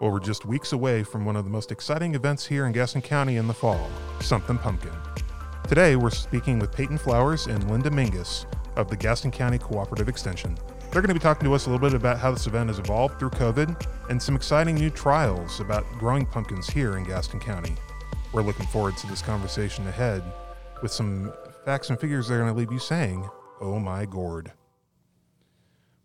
We're just weeks away from one of the most exciting events here in Gaston County in the fall Something Pumpkin. Today, we're speaking with Peyton Flowers and Linda Mingus of the Gaston County Cooperative Extension. They're going to be talking to us a little bit about how this event has evolved through COVID and some exciting new trials about growing pumpkins here in Gaston County. We're looking forward to this conversation ahead with some facts and figures that are going to leave you saying, Oh my gourd.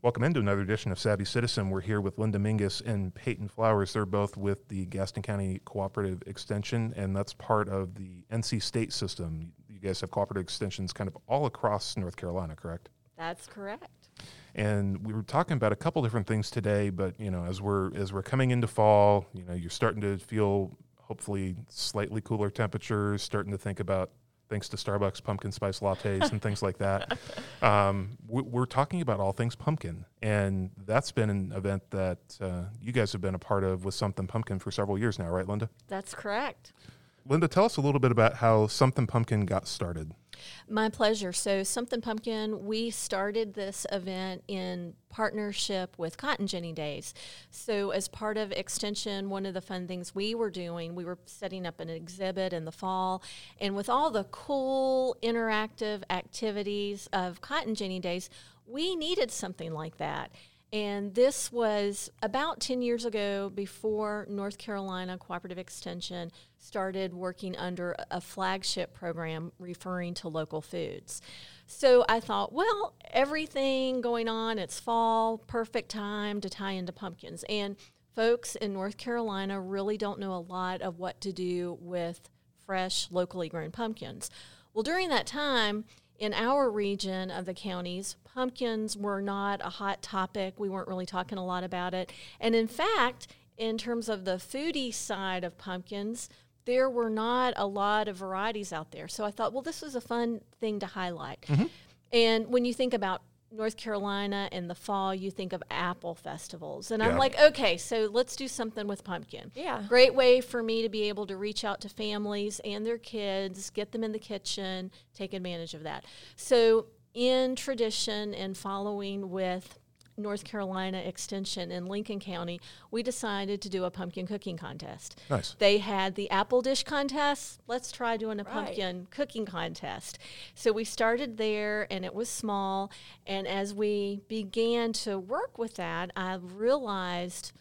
Welcome into another edition of Savvy Citizen. We're here with Linda Mingus and Peyton Flowers. They're both with the Gaston County Cooperative Extension, and that's part of the NC State system. You guys have cooperative extensions kind of all across North Carolina, correct? That's correct. And we were talking about a couple different things today, but you know, as we're as we're coming into fall, you know, you're starting to feel hopefully slightly cooler temperatures, starting to think about thanks to Starbucks pumpkin spice lattes and things like that. Um, we, we're talking about all things pumpkin, and that's been an event that uh, you guys have been a part of with Something Pumpkin for several years now, right, Linda? That's correct. Linda, tell us a little bit about how Something Pumpkin got started. My pleasure. So, Something Pumpkin, we started this event in partnership with Cotton Ginnin' Days. So, as part of Extension, one of the fun things we were doing, we were setting up an exhibit in the fall. And with all the cool interactive activities of Cotton Ginnin' Days, we needed something like that. And this was about 10 years ago before North Carolina Cooperative Extension started working under a flagship program referring to local foods. So I thought, well, everything going on, it's fall, perfect time to tie into pumpkins. And folks in North Carolina really don't know a lot of what to do with fresh, locally grown pumpkins. Well, during that time, in our region of the counties, pumpkins were not a hot topic. We weren't really talking a lot about it. And in fact, in terms of the foodie side of pumpkins, there were not a lot of varieties out there. So I thought, well, this was a fun thing to highlight. Mm-hmm. And when you think about North Carolina in the fall, you think of apple festivals. And yeah. I'm like, okay, so let's do something with pumpkin. Yeah. Great way for me to be able to reach out to families and their kids, get them in the kitchen, take advantage of that. So, in tradition and following with North Carolina Extension in Lincoln County, we decided to do a pumpkin cooking contest. Nice. They had the apple dish contest. Let's try doing a right. pumpkin cooking contest. So we started there, and it was small. And as we began to work with that, I realized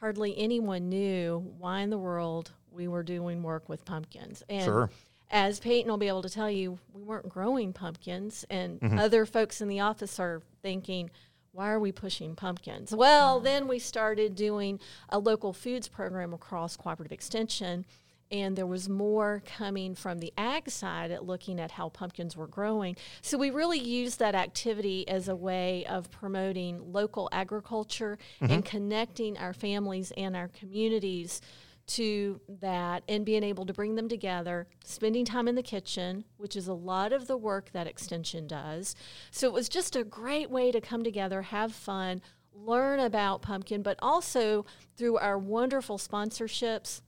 hardly anyone knew why in the world we were doing work with pumpkins. And sure as Peyton will be able to tell you, we weren't growing pumpkins, and mm-hmm. other folks in the office are thinking, why are we pushing pumpkins? Well, then we started doing a local foods program across Cooperative Extension, and there was more coming from the ag side at looking at how pumpkins were growing. So we really used that activity as a way of promoting local agriculture mm-hmm. and connecting our families and our communities to that and being able to bring them together, spending time in the kitchen, which is a lot of the work that Extension does. So it was just a great way to come together, have fun, learn about pumpkin, but also through our wonderful sponsorships.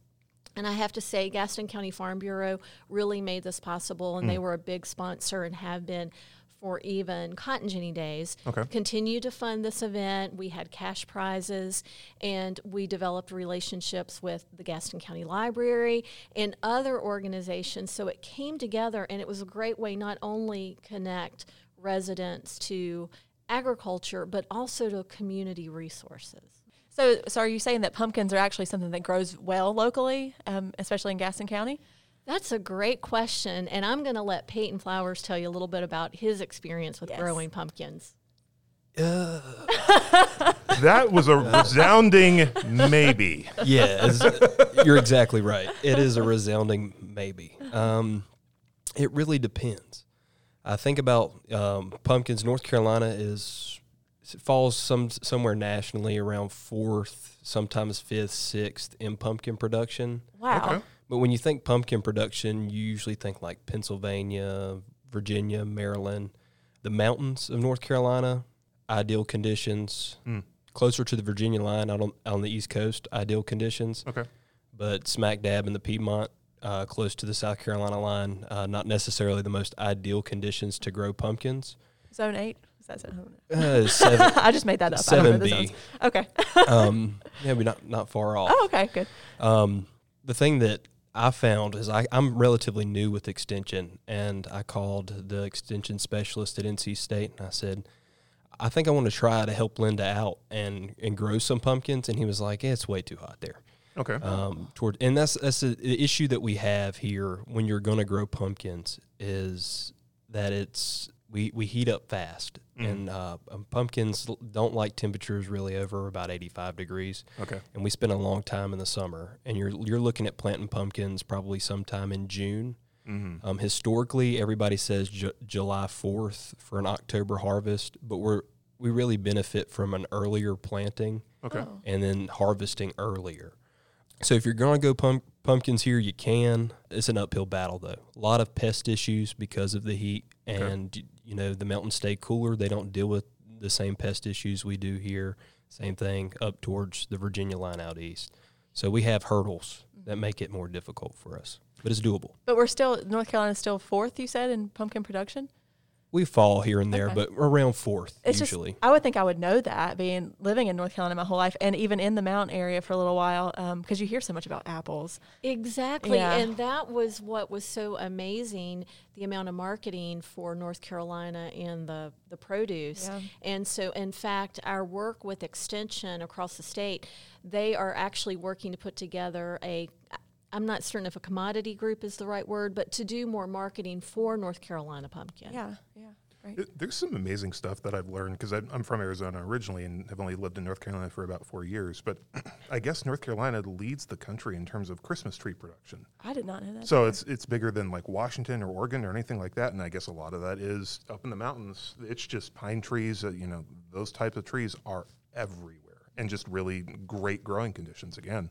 And I have to say, Gaston County Farm Bureau really made this possible, and mm. they were a big sponsor and have been for even Cotton Ginnin' Days. Okay. Continue to fund this event. We had cash prizes, and we developed relationships with the Gaston County Library and other organizations. So it came together, and it was a great way not only connect residents to agriculture, but also to community resources. So, so are you saying that pumpkins are actually something that grows well locally, um, especially in Gaston County? That's a great question. And I'm going to let Peyton Flowers tell you a little bit about his experience with yes. growing pumpkins. Uh, that was a resounding maybe. Yeah, you're exactly right. It is a resounding maybe. Um, it really depends. I think about um, pumpkins. North Carolina is falls some somewhere nationally around fourth, sometimes fifth, sixth in pumpkin production. Wow. Okay. But when you think pumpkin production, you usually think like Pennsylvania, Virginia, Maryland, the mountains of North Carolina, ideal conditions. Mm. Closer to the Virginia line, out on, out on the East Coast, ideal conditions. Okay. But smack dab in the Piedmont, uh, close to the South Carolina line, uh, not necessarily the most ideal conditions to grow pumpkins. Zone 8? Is that I, Uh, seven, I just made that up. I don't know seven the B. Okay. um, yeah, we're not not far off. oh, okay. Good. Um, the thing that I found is I, I'm relatively new with extension, and I called the extension specialist at NC State, and I said, I think I want to try to help Linda out and, and grow some pumpkins, and he was like, yeah, it's way too hot there. Okay. Um, toward and that's that's the issue that we have here when you're going to grow pumpkins is that it's we, we heat up fast Mhm. and uh, um, pumpkins don't like temperatures really over about 85 degrees okay. and we spend a long time in the summer and you're you're looking at planting pumpkins probably sometime in June Mm-hmm. um, historically everybody says Ju- July 4th for an October harvest but we're we really benefit from an earlier planting Okay. Oh. and then harvesting earlier. So if you're going to go pump, pumpkins here, you can. It's an uphill battle though. A lot of pest issues because of the heat, Okay. And y- you know the mountains stay cooler. They don't deal with the same pest issues we do here. Same thing up towards the Virginia line out east. So we have hurdles that make it more difficult for us, but it's doable. But we're still North Carolina is still fourth. You said in pumpkin production. We fall here and there, Okay. but around fourth It's usually. just I would think I would know that being living in North Carolina my whole life and even in the mountain area for a little while um, because you hear so much about apples. Exactly. Yeah. And that was what was so amazing the amount of marketing for North Carolina and the, the produce. Yeah. And so, in fact, our work with Extension across the state, they are actually working to put together a I'm not certain if a commodity group is the right word, but to do more marketing for North Carolina pumpkin. Yeah, yeah, right. It- There's some amazing stuff that I've learned because I'm from Arizona originally and have only lived in North Carolina for about four years. But I guess North Carolina leads the country in terms of Christmas tree production. I did not know that. So it's it's bigger than like Washington or Oregon or anything like that. And I guess a lot of that is up in the mountains. It's just pine trees. Uh, you know, those types of trees are everywhere and just really great growing conditions. Again,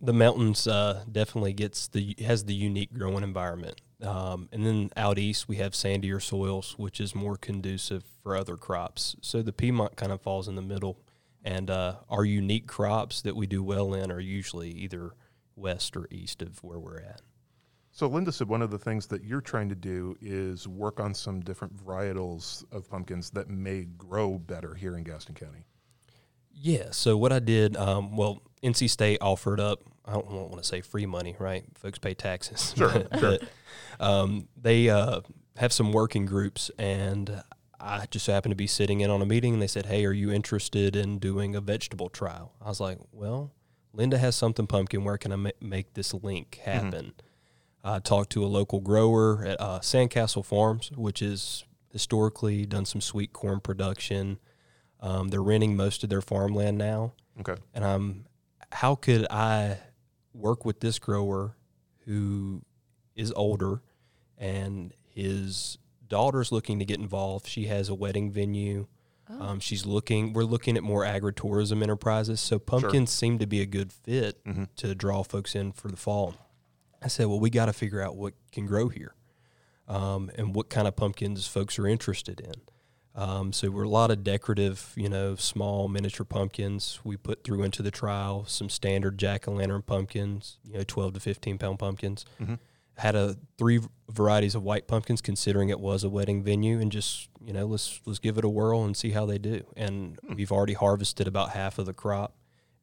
the mountains uh, definitely gets the has the unique growing environment. Um, and then out east we have sandier soils, which is more conducive for other crops. So the Piedmont kind of falls in the middle, and uh, our unique crops that we do well in are usually either west or east of where we're at. So Linda said one of the things that you're trying to do is work on some different varietals of pumpkins that may grow better here in Gaston County. Yeah. So what I did, um, well, NC State offered up. I don't want to say free money, right? Folks pay taxes. Sure, but, sure. um, they uh, have some working groups, and I just happened to be sitting in on a meeting, and they said, "Hey, are you interested in doing a vegetable trial?" I was like, "Well, Linda has something pumpkin. Where can I ma- make this link happen?" I talked to a local grower at uh, Sandcastle Farms, which is historically done some sweet corn production. Um, they're renting most of their farmland now, Okay. and I'm, how could I work with this grower who is older and his daughter's looking to get involved? She has a wedding venue. Um, she's looking. We're looking at more agritourism enterprises. So pumpkins seem to be a good fit Mhm. to draw folks in for the fall. I said, well, we got to figure out what can grow here, um, and what kind of pumpkins folks are interested in. Um, so we're a lot of decorative, you know, small miniature pumpkins. We put through into the trial some standard jack o' lantern pumpkins, you know, twelve to fifteen pound pumpkins. Mhm. Had a three varieties of white pumpkins, considering it was a wedding venue, and just you know, let's let's give it a whirl and see how they do. And we've already harvested about half of the crop,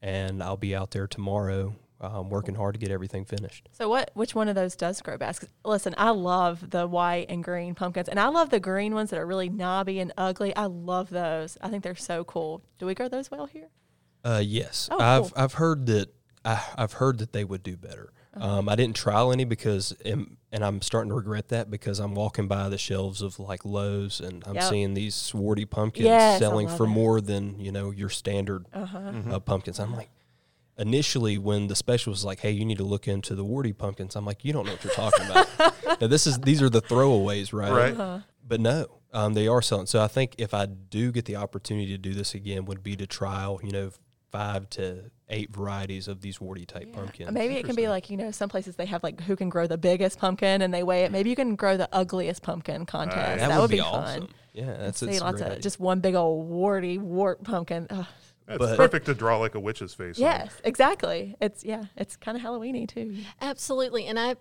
and I'll be out there tomorrow, um, working hard to get everything finished. So what? Which one of those does grow best? Listen, I love the white and green pumpkins, and I love the green ones that are really knobby and ugly. I love those. I think they're so cool. Do we grow those well here? Uh, yes, Oh, I've cool. I've heard that I, I've heard that they would do better. Uh-huh. Um, I didn't trial any because, and, and I'm starting to regret that because I'm walking by the shelves of like Lowe's and I'm Yep. seeing these swarty pumpkins Yes, selling for it. more than you know your standard Uh-huh. uh, pumpkins. I'm like, initially when the special was like, "Hey, you need to look into the warty pumpkins," I'm like, "You don't know what you're talking about." now this is these are the throwaways, right? Right. Uh-huh. But no, um, they are selling. So I think if I do get the opportunity to do this again, would be to trial, you know, five to eight varieties of these warty type Yeah. pumpkins. Maybe it can be like you know some places they have like who can grow the biggest pumpkin and they weigh it. Maybe you can grow the ugliest pumpkin contest. that, that, would, be, fun. awesome. Yeah, that's, See that's lots great of idea. just one big old warty wart pumpkin. Ugh. It's But- perfect to draw like a witch's face. on. Yes, exactly. It's yeah, it's kind of Halloweeny too. Absolutely. And I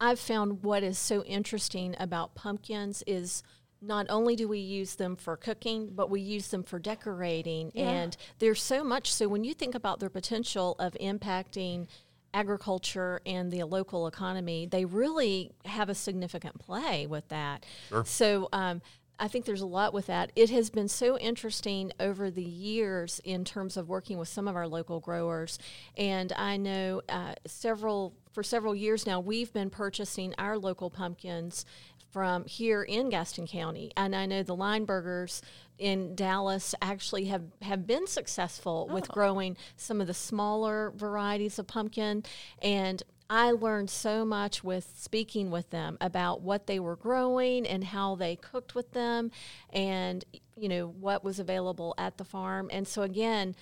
I've found what is so interesting about pumpkins is not only do we use them for cooking, but we use them for decorating. Yeah. And there's so much. So when you think about their potential of impacting agriculture and the local economy, they really have a significant play with that. Sure. So um, I think there's a lot with that. It has been so interesting over the years in terms of working with some of our local growers, and I know uh, several for several years now we've been purchasing our local pumpkins from here in Gaston County, and I know the Linebergers in Dallas actually have, have been successful with growing some of the smaller varieties of pumpkin. And I learned so much with speaking with them about what they were growing and how they cooked with them and you know what was available at the farm. And so again,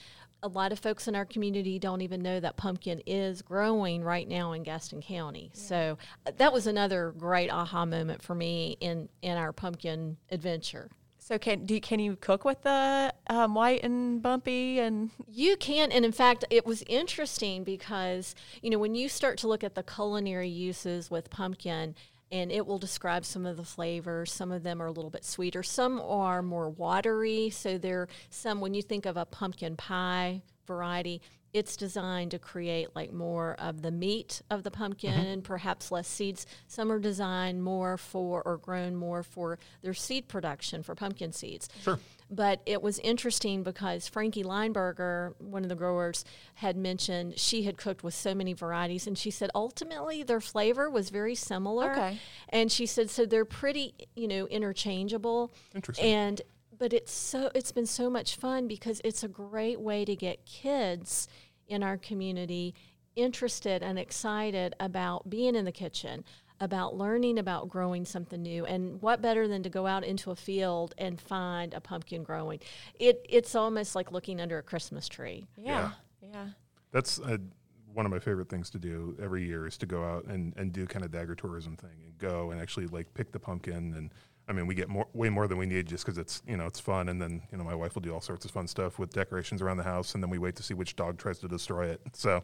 a lot of folks in our community don't even know that pumpkin is growing right now in Gaston County. So uh, that was another great aha moment for me in in our pumpkin adventure. So can do can you cook with the um, white and bumpy and You can, and in fact, it was interesting because you know when you start to look at the culinary uses with pumpkin, and it will describe some of the flavors. Some of them are a little bit sweeter. Some are more watery. So there, some when you think of a pumpkin pie variety, it's designed to create like more of the meat of the pumpkin mm-hmm. and perhaps less seeds. Some are designed more for or grown more for their seed production for pumpkin seeds. Sure. But it was interesting because Frankie Lineberger, one of the growers, had mentioned she had cooked with so many varieties, and she said ultimately their flavor was very similar. Okay. And she said so they're pretty, you know, interchangeable. Interesting. And but it's so it's been so much fun because it's a great way to get kids in our community interested and excited about being in the kitchen about learning about growing something new. And what better than to go out into a field and find a pumpkin growing? It it's almost like looking under a christmas tree. Yeah yeah, That's uh one of my favorite things to do every year is to go out and, and do kind of agritourism thing and go and actually like pick the pumpkin and I mean we get more way more than we need just because it's you know it's fun and then you know my wife will do all sorts of fun stuff with decorations around the house and then we wait to see which dog tries to destroy it so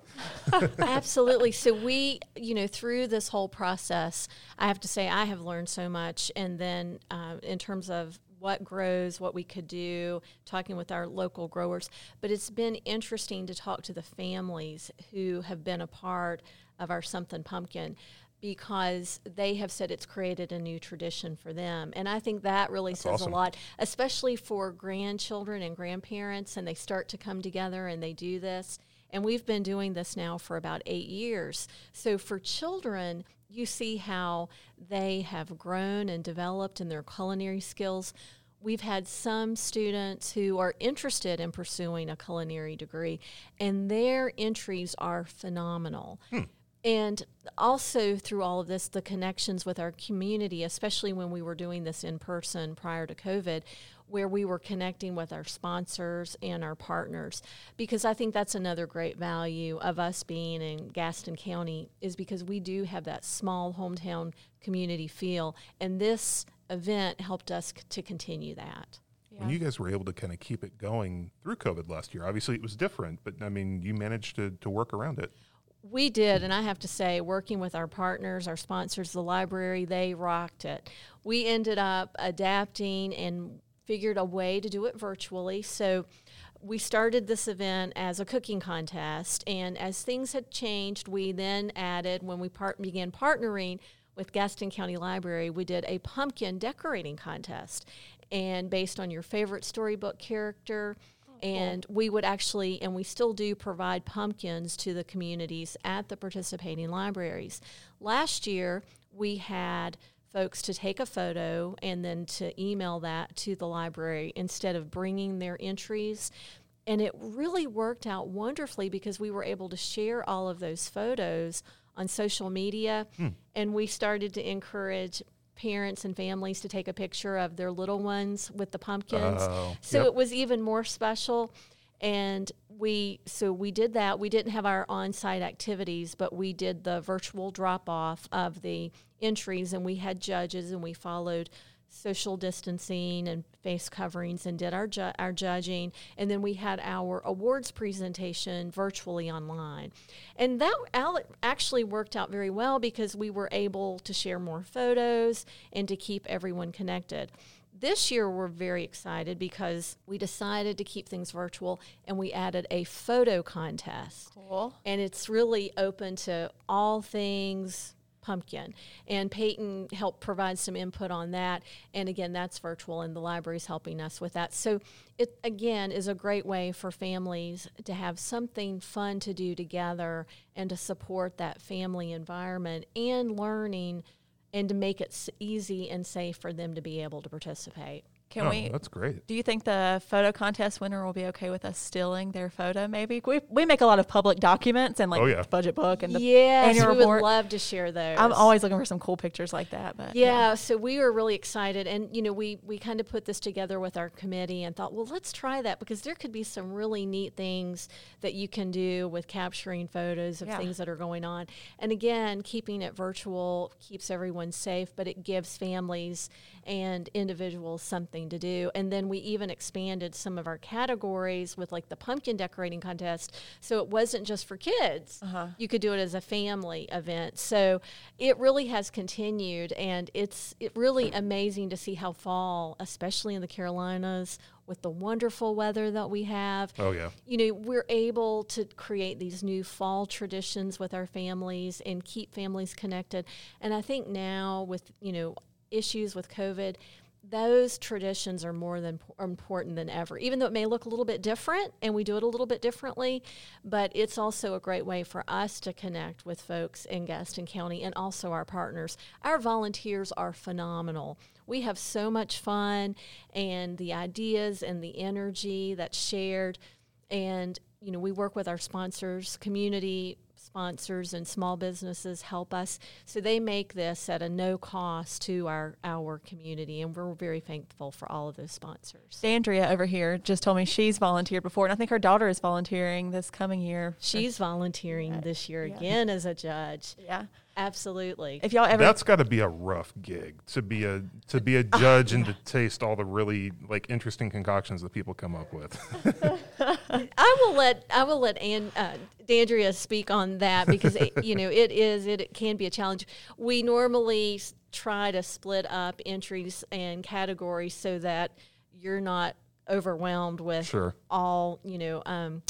Absolutely. So we, you know, through this whole process, I have to say I have learned so much. And then uh, in terms of what grows, what we could do, talking with our local growers. But it's been interesting to talk to the families who have been a part of our Something Pumpkin because they have said it's created a new tradition for them. And I think that really says awesome. a lot, especially for grandchildren and grandparents, and they start to come together and they do this. And we've been doing this now for about eight years. So for children, you see how they have grown and developed in their culinary skills. We've had some students who are interested in pursuing a culinary degree, and their entries are phenomenal. Hmm. And also through all of this, the connections with our community, especially when we were doing this in person prior to COVID, where we were connecting with our sponsors and our partners. Because I think that's another great value of us being in Gaston County, is because we do have that small hometown community feel. And this event helped us c- to continue that. when you guys were able to kind of keep it going through COVID last year obviously it was different but I mean you managed to, to work around it We did, and I have to say, working with our partners, our sponsors, the library, they rocked it. We ended up adapting and figured a way to do it virtually. So we started this event as a cooking contest, and as things had changed, we then added, when we part- began partnering with Gaston County Library, we did a pumpkin decorating contest. And based on your favorite storybook character, and we would actually, and we still do provide pumpkins to the communities at the participating libraries. Last year, we had folks to take a photo and then to email that to the library instead of bringing their entries. And it really worked out wonderfully because we were able to share all of those photos on social media. Hmm. And we started to encourage parents and families to take a picture of their little ones with the pumpkins. Oh, so yep. it was even more special. And we so we did that. We didn't have our on-site activities, but we did the virtual drop-off of the entries, and we had judges, and we followed social distancing and face coverings, and did our ju- our judging, and then we had our awards presentation virtually online, and that al- actually worked out very well because we were able to share more photos and to keep everyone connected This year, we're very excited because we decided to keep things virtual and we added a photo contest. Cool. And it's really open to all things pumpkin. And Peyton helped provide some input on that. And again, that's virtual, and the library's helping us with that. So it again is a great way for families to have something fun to do together and to support that family environment and learning and to make it easy and safe for them to be able to participate. Can oh, we? That's great. Do you think the photo contest winner will be okay with us stealing their photo? Maybe we we make a lot of public documents and like Oh, yeah. budget book and the yes, annual we report. would love to share those. I'm always looking for some cool pictures like that. But Yeah, so we were really excited, and you know, we we kind of put this together with our committee and thought, well, let's try that because there could be some really neat things that you can do with capturing photos of Yeah. things that are going on. And again, keeping it virtual keeps everyone safe, but it gives families and individuals something to do. And then we even expanded some of our categories with like the pumpkin decorating contest, so it wasn't just for kids. Uh-huh. You could do it as a family event. So it really has continued, and it's it really amazing to see how fall, especially in the Carolinas, with the wonderful weather that we have. Oh, yeah. You know, we're able to create these new fall traditions with our families and keep families connected. And I think now with, you know, issues with COVID, those traditions are more than important than ever. Even though it may look a little bit different and we do it a little bit differently, but it's also a great way for us to connect with folks in Gaston County and also our partners. Our volunteers are phenomenal. We have so much fun and the ideas and the energy that's shared and you know we work with our sponsors community sponsors and small businesses help us so they make this at a no cost to our our community and we're very thankful for all of those sponsors Andrea over here just told me she's volunteered before, and I think her daughter is volunteering this coming year. she's volunteering this year yeah. again as a judge Yeah. Absolutely If y'all ever That's got to be a rough gig to be a to be a judge and to taste all the really like interesting concoctions that people come up with. I will let I will let Ann, uh, Dandria speak on that because it, you know it is it, it can be a challenge. We normally try to split up entries and categories so that you're not overwhelmed with Sure. all you know. Um,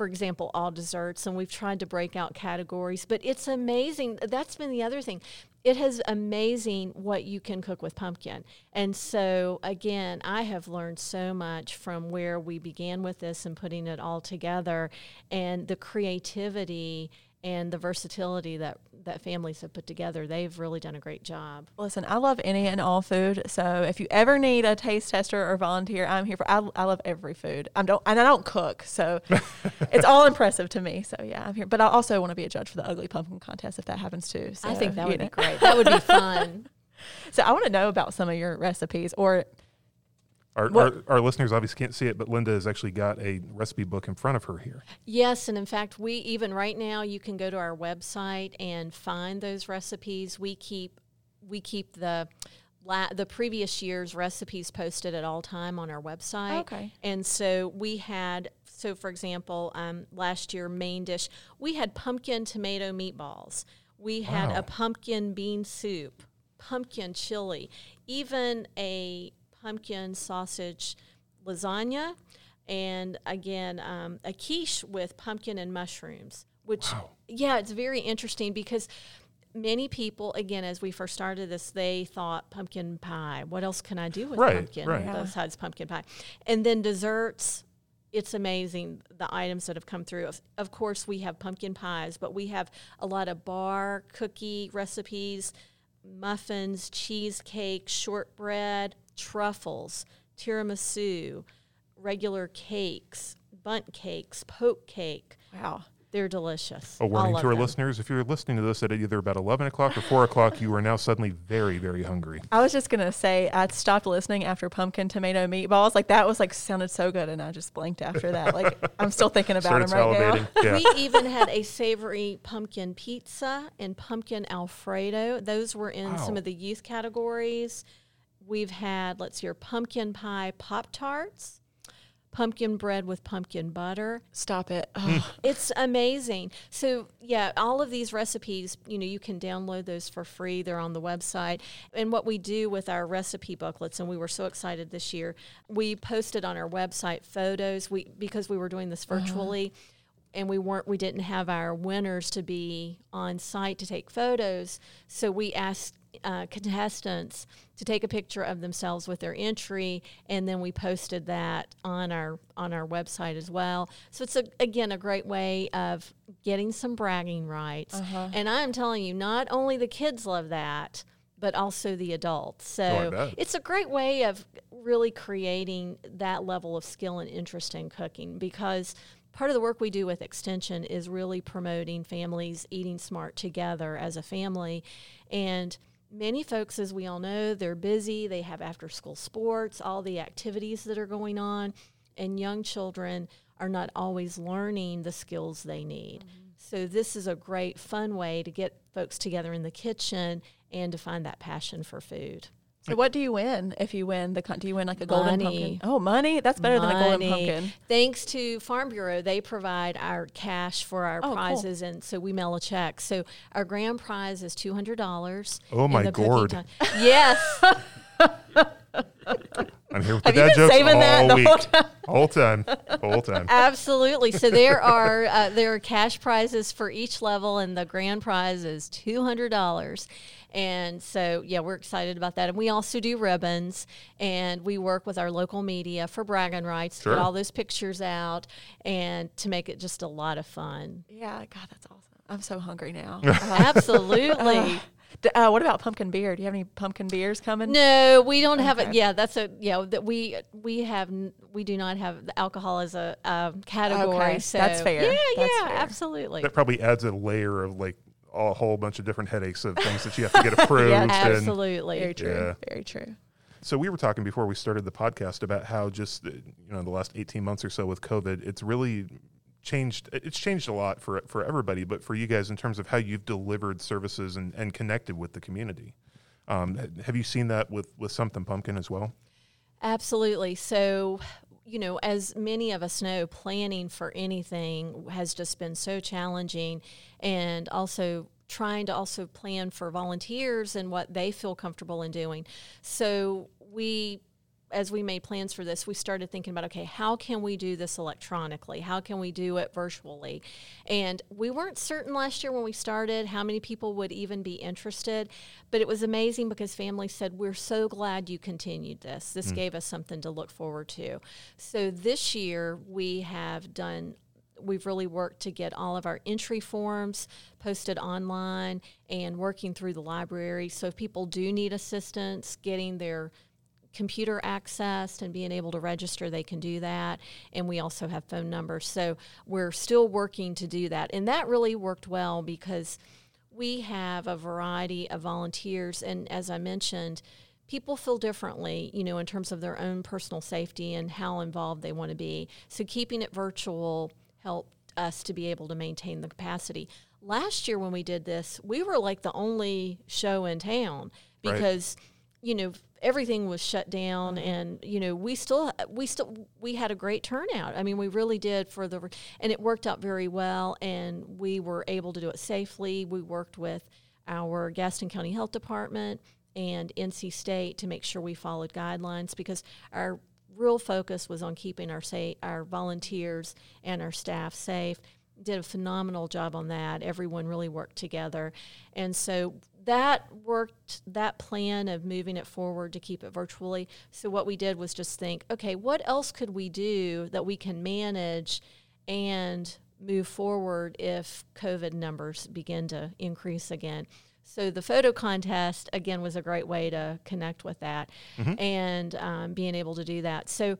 for example, all desserts, and we've tried to break out categories, but it's amazing. That's been the other thing. It has amazing what you can cook with pumpkin. And so, again, I have learned so much from where we began with this and putting it all together, and the creativity and the versatility that, that families have put together. They've really done a great job. Listen, I love any and all food. So if you ever need a taste tester or volunteer, I'm here for. I, I love every food. I don't and I don't cook, so it's all impressive to me. So yeah, I'm here. But I also want to be a judge for the ugly pumpkin contest if that happens too. So, I think that would know. be great. That would be fun. So I want to know about some of your recipes, or Our, our, our listeners obviously can't see it, but Linda has actually got a recipe book in front of her here. Yes, and in fact, we even right now you can go to our website and find those recipes. We keep we keep the la- the previous year's recipes posted at all time on our website. Okay. And so we had so for example, um, last year main dish we had pumpkin tomato meatballs. We had Wow. a pumpkin bean soup, pumpkin chili, even a pumpkin sausage lasagna, and again um, a quiche with pumpkin and mushrooms. Which Wow. yeah, it's very interesting because many people again as we first started this they thought pumpkin pie what else can i do with Right, pumpkin right. Yeah. besides pumpkin pie and then desserts it's amazing the items that have come through of, of course we have pumpkin pies but we have a lot of bar cookie recipes muffins cheesecake shortbread truffles tiramisu regular cakes Bundt cakes poke cake wow, they're delicious A warning to our them. listeners: if you're listening to this at either about 11 o'clock or 4 o'clock, you are now suddenly very, very hungry. I was just gonna say I stopped listening after pumpkin tomato meatballs. Like that was like sounded so good, and I just blinked after that. Like I'm still thinking about them right now. Yeah. We even had a savory pumpkin pizza and pumpkin Alfredo. Those were in some of the youth categories. We've had, let's hear, pumpkin pie Pop Tarts, pumpkin bread with pumpkin butter. Stop it. Oh, It's amazing. So, yeah, all of these recipes, you know, you can download those for free. They're on the website. And what we do with our recipe booklets, and we were so excited this year, we posted on our website photos. We because we were doing this uh-huh. virtually and we weren't we didn't have our winners to be on site to take photos. So we asked uh, contestants to take a picture of themselves with their entry, and then we posted that on our on our website as well. So it's a, again a great way of getting some bragging rights. And I'm telling you, not only the kids love that, but also the adults. Oh, So bet. it's a great way of really creating that level of skill and interest in cooking because part of the work we do with extension is really promoting families eating smart together as a family and many folks as we all know they're busy they have after school sports all the activities that are going on and young children are not always learning the skills they need. Mm-hmm. So this is a great fun way to get folks together in the kitchen and to find that passion for food so what do you win if you win the? Con- do you win like a golden Money. pumpkin? Oh, money. That's better than a golden pumpkin. Thanks to Farm Bureau, they provide our cash for our Oh, cool. prizes, and so we mail a check. So our grand prize is two hundred dollars. Oh, my gourd. Yes, I'm here with Have the you dad been jokes saving all that the week. whole time? Whole time. Whole time. absolutely. So there are uh, there are cash prizes for each level, and the grand prize is two hundred dollars. And so, yeah, we're excited about that. And we also do ribbons, and we work with our local media for bragging rights to Sure. get all those pictures out, and to make it just a lot of fun. Yeah. God, that's awesome. I'm so hungry now. Uh, Absolutely. d- uh, what about pumpkin beer? Do you have any pumpkin beers coming? No, we don't have it. Yeah, that's a yeah. That we we have we do not have the alcohol as a um, category. Okay, so that's fair. Yeah, That's yeah, fair. absolutely. That probably adds a layer of like a whole bunch of different headaches of things that you have to get approved. and, Absolutely. Very true. Yeah. Very true. So we were talking before we started the podcast about how just uh, you know the last 18 months or so with COVID, it's really changed it's changed a lot for for everybody, but for you guys in terms of how you've delivered services and, and connected with the community. Um, have you seen that with with something pumpkin as well? Absolutely. So, you know, as many of us know, planning for anything has just been so challenging and also trying to also plan for volunteers and what they feel comfortable in doing. So, we as we made plans for this, we started thinking about okay, how can we do this electronically? How can we do it virtually? And we weren't certain last year when we started how many people would even be interested, but it was amazing because families said, We're so glad you continued this. This mm. gave us something to look forward to. So this year we have done we've really worked to get all of our entry forms posted online and working through the library. So if people do need assistance getting their computer accessed and being able to register, they can do that. And we also have phone numbers. So we're still working to do that. And that really worked well because we have a variety of volunteers. And as I mentioned, people feel differently, you know, in terms of their own personal safety and how involved they want to be. So keeping it virtual helped us to be able to maintain the capacity. Last year when we did this, we were like the only show in town Right. because you know everything was shut down mm-hmm. and you know we still we still we had a great turnout. I mean we really did for the and it worked out very well and we were able to do it safely. We worked with our gaston county health department and nc state to make sure we followed guidelines because our real focus was on keeping our say our volunteers and our staff safe. Did a phenomenal job on that. Everyone really worked together. And so that worked that plan of moving it forward to keep it virtually. So what we did was just think okay what else could we do that we can manage and move forward if covid numbers begin to increase again? So the photo contest again was a great way to connect with that and um, being able to do that. So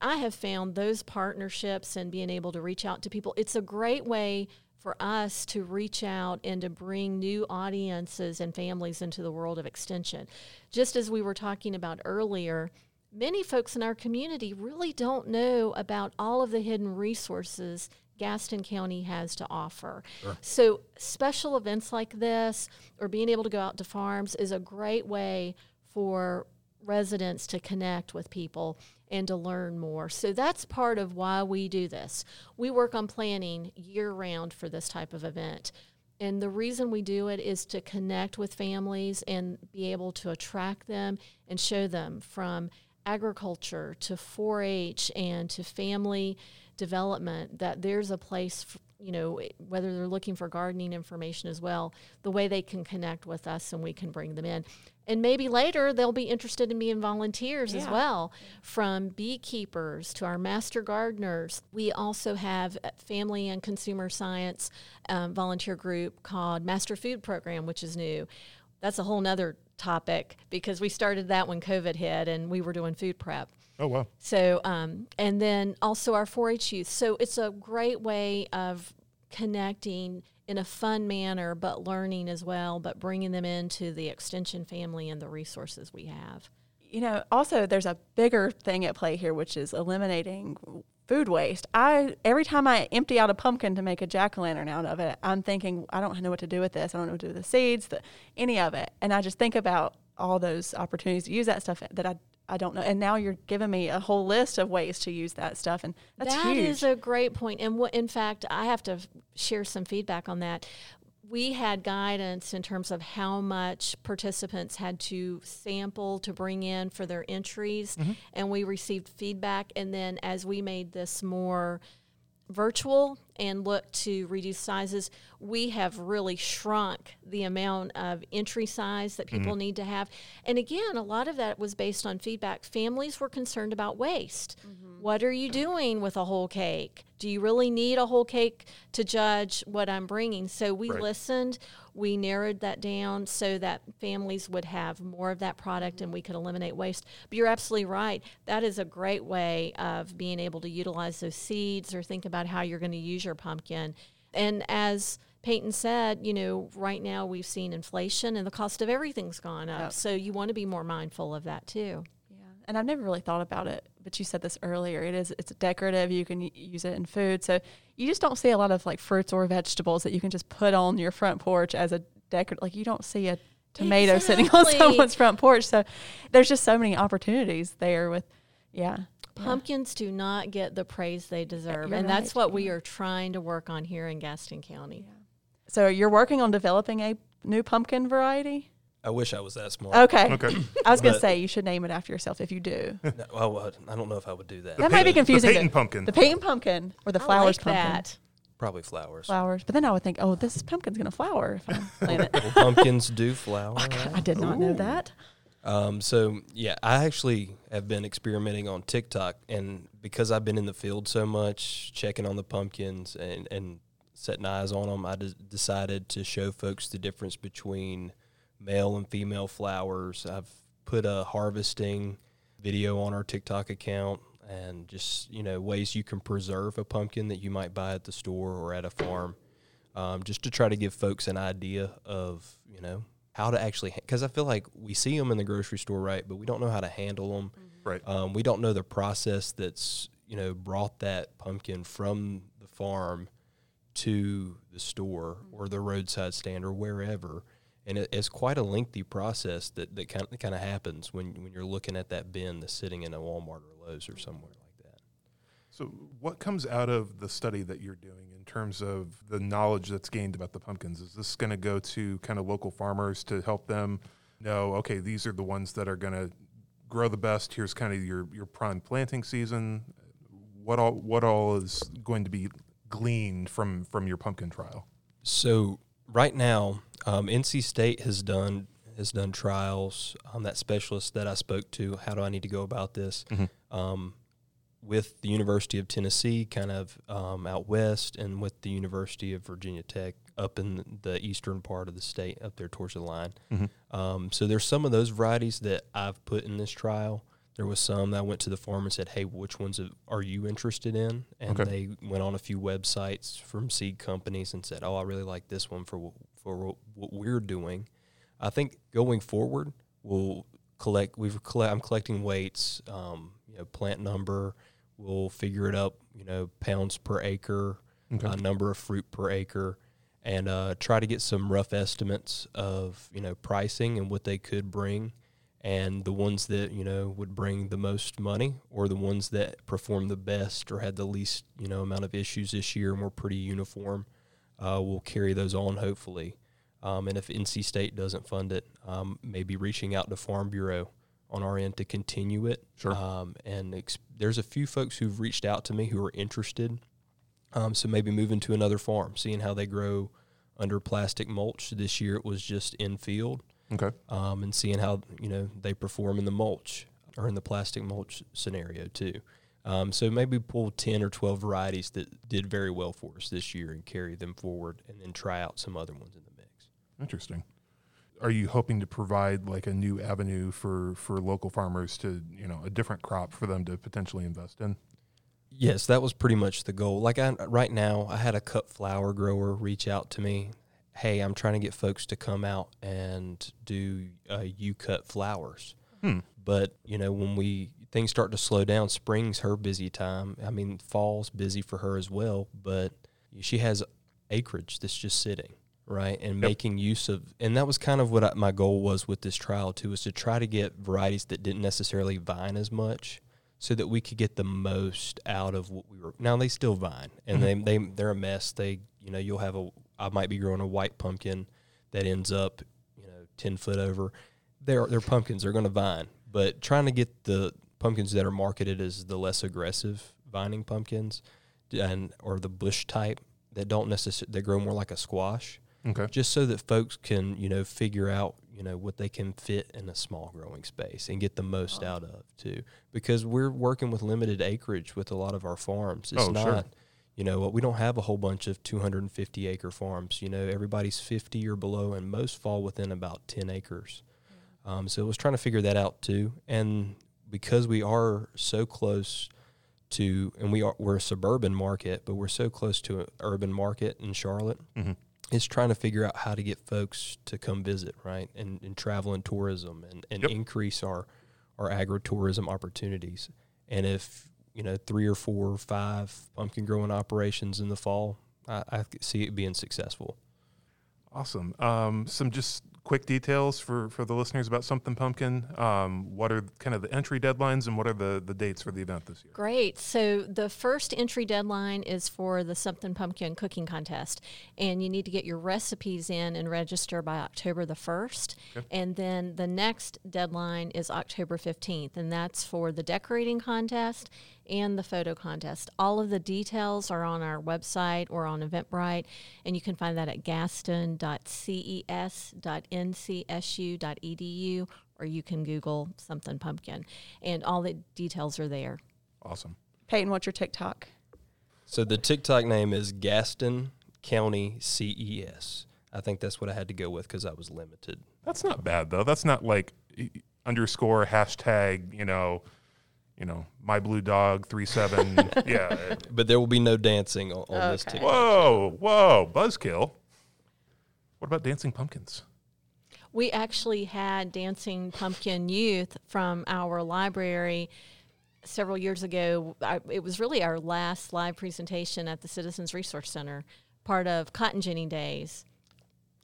I have found those partnerships and being able to reach out to people, it's a great way for us to reach out and to bring new audiences and families into the world of extension. Just as we were talking about earlier, many folks in our community really don't know about all of the hidden resources Gaston County has to offer. So, special events like this or being able to go out to farms is a great way for residents to connect with people and to learn more. So that's part of why we do this. We work on planning year round for this type of event. And the reason we do it is to connect with families and be able to attract them and show them from agriculture to 4 H and to family development that there's a place, you know, whether they're looking for gardening information as well, the way they can connect with us and we can bring them in. And maybe later they'll be interested in being volunteers as well, from beekeepers to our master gardeners. We also have a family and consumer science um, volunteer group called Master Food Program, which is new. That's a whole nother topic because we started that when COVID hit and we were doing food prep. Oh wow. So, um, and then also our 4 H youth. So it's a great way of connecting in a fun manner, but learning as well, but bringing them into the extension family and the resources we have. you know, also there's a bigger thing at play here, which is eliminating food waste. I every time I empty out a pumpkin to make a jack o' lantern out of it, I'm thinking I don't know what to do with this. I don't know what to do with the seeds, the, any of it, and I just think about all those opportunities to use that stuff that I I don't know. And now you're giving me a whole list of ways to use that stuff, and that's That huge. is a great point. And what, in fact, I have to f- share some feedback on that. We had guidance in terms of how much participants had to sample to bring in for their entries, mm-hmm. and we received feedback. And then as we made this more virtual and look to reduce sizes, we have really shrunk the amount of entry size that people mm-hmm. need to have. And again, a lot of that was based on feedback. Families were concerned about waste. Mm-hmm. What are you doing with a whole cake? Do you really need a whole cake to judge what I'm bringing? So we Right. listened, we narrowed that down so that families would have more of that product and we could eliminate waste. But you're absolutely right. That is a great way of being able to utilize those seeds or think about how you're going to use your pumpkin. And as Peyton said, you know, right now we've seen inflation and the cost of everything's gone up. Yep. So you want to be more mindful of that too. Yeah, and I've never really thought about it, but you said this earlier. It is it's decorative. You can use it in food, so you just don't see a lot of like fruits or vegetables that you can just put on your front porch as a decorative. Like you don't see a tomato sitting on someone's front porch. So there's just so many opportunities there. With yeah. Pumpkins do not get the praise they deserve. You're And that's right, what we are trying to work on here in Gaston County. So you're working on developing a new pumpkin variety. I wish I was that smart. Okay, Okay. I was gonna But- say you should name it after yourself if you do. No, well, I don't know if I would do that. That might be Peyton- confusing. The Peyton to- pumpkin. The Peyton pumpkin or the I flowers like pumpkin. that. Probably flowers. Flowers, but then I would think, oh, this pumpkin's gonna flower if I plant it. Well, pumpkins do flower. I did not know that. Um, so yeah, I actually have been experimenting on TikTok, and because I've been in the field so much, checking on the pumpkins and and setting eyes on them, I decided to show folks the difference between male and female flowers. I've put a harvesting video on our TikTok account, and just you know ways you can preserve a pumpkin that you might buy at the store or at a farm um, just to try to give folks an idea of you know how to actually because I feel like we see them in the grocery store, right? But we don't know how to handle them. Right. Um, we don't know the process that's you know brought that pumpkin from the farm to the store or the roadside stand or wherever. And it, it's quite a lengthy process that, that kind of, kind of happens when, when you're looking at that bin that's sitting in a Walmart or Lowe's or somewhere like that. So, what comes out of the study that you're doing in terms of the knowledge that's gained about the pumpkins? Is this going to go to kind of local farmers to help them know, okay, these are the ones that are going to grow the best. Here's kind of your your prime planting season. What all what all is going to be gleaned from from your pumpkin trial? So right now, um, NC State has done has done trials. Um, that specialist that I spoke to, how do I need to go about this? Um, with the University of Tennessee, kind of um, out west, and with the University of Virginia Tech up in the eastern part of the state, up there towards the line. Um, so there's some of those varieties that I've put in this trial. There was some that I went to the farm and said, "Hey, which ones are you interested in?" And Okay. they went on a few websites from seed companies and said, "Oh, I really like this one for for what we're doing." I think going forward, we'll collect. We've collect, I'm collecting weights, um, you know, plant number. We'll figure it up, you know, pounds per acre, uh, number of fruit per acre, and uh, try to get some rough estimates of you know pricing and what they could bring, and the ones that you know would bring the most money or the ones that perform the best or had the least you know amount of issues this year and were pretty uniform uh, will carry those on hopefully. Um, and if NC State doesn't fund it um, maybe reaching out to Farm Bureau on our end to continue it Sure. um, and ex- there's a few folks who've reached out to me who are interested um, so maybe moving to another farm seeing how they grow under plastic mulch this year it was just in field Okay. um, and seeing how you know they perform in the mulch or in the plastic mulch scenario too. Um, so maybe pull ten or twelve varieties that did very well for us this year and carry them forward, and then try out some other ones in the mix. Interesting. Are you hoping to provide like a new avenue for for local farmers to you know a different crop for them to potentially invest in? Yes, that was pretty much the goal. Like I, right now, I had a cut flower grower reach out to me. Hey, I'm trying to get folks to come out and do uh, you cut flowers. Hmm. But you know, when we things start to slow down, spring's her busy time. I mean, fall's busy for her as well. But she has acreage that's just sitting right and making use of. And that was kind of what I, my goal was with this trial too, was to try to get varieties that didn't necessarily vine as much, so that we could get the most out of what we were. Now they still vine, and mm-hmm. they they they're a mess. They you know you'll have a I might be growing a white pumpkin that ends up you know ten foot over. They're they're pumpkins. They're going to vine, but trying to get the pumpkins that are marketed as the less aggressive vining pumpkins, and or the bush type that don't necessarily they grow more like a squash Okay. just so that folks can you know figure out you know what they can fit in a small growing space and get the most out of too. Because we're working with limited acreage with a lot of our farms. It's Oh, not sure. you know we don't have a whole bunch of 250 acre farms. You know everybody's 50 or below and most fall within about 10 acres. Um, so I was trying to figure that out too. And because we are so close to and we are we're a suburban market but we're so close to an urban market in Charlotte. Mhm. It's trying to figure out how to get folks to come visit, right, and, and travel and tourism, and, and Yep. increase our our agritourism opportunities. And if you know three or four or five pumpkin growing operations in the fall, I, I see it being successful. Awesome. Um, some just quick details for, for the listeners about Something Pumpkin. Um, what are kind of the entry deadlines and what are the, the dates for the event this year? Great. So the first entry deadline is for the Something Pumpkin Cooking Contest, and you need to get your recipes in and register by October the 1st. And then the next deadline is October 15th, and that's for the decorating contest and the photo contest. All of the details are on our website or on Eventbrite, and you can find that at gaston.ces.ncsu.edu, or you can Google Something Pumpkin, and all the details are there. Awesome. Peyton, what's your TikTok? So the TikTok name is Gaston County CES. I think that's what I had to go with because I was limited. That's not bad though. That's not like underscore hashtag, you know, you know, my blue dog three seven. yeah. But there will be no dancing on, on this Okay. Whoa, whoa, buzzkill. What about dancing pumpkins? We actually had Dancing Pumpkin Youth from our library several years ago. I, it was really our last live presentation at the Citizens Resource Center, part of Cotton Ginnin' Days.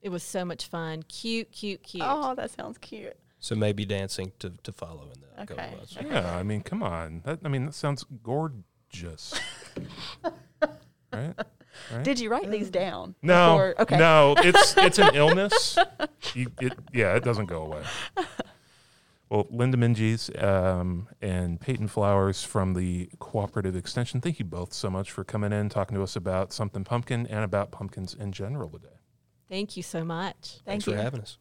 It was so much fun. Cute, cute, cute. Oh, that sounds cute. So maybe dancing to, to follow in that. Okay. Otherwise- Yeah, I mean, come on. That, I mean, that sounds gorgeous. right? Right? Did you write these down? No, before- okay. no, it's it's an illness. You, it, yeah, it doesn't go away. Well, Linda Minges um, and Peyton Flowers from the Cooperative Extension, thank you both so much for coming in, talking to us about something pumpkin and about pumpkins in general today. Thank you so much. Thank Thanks you. for having us.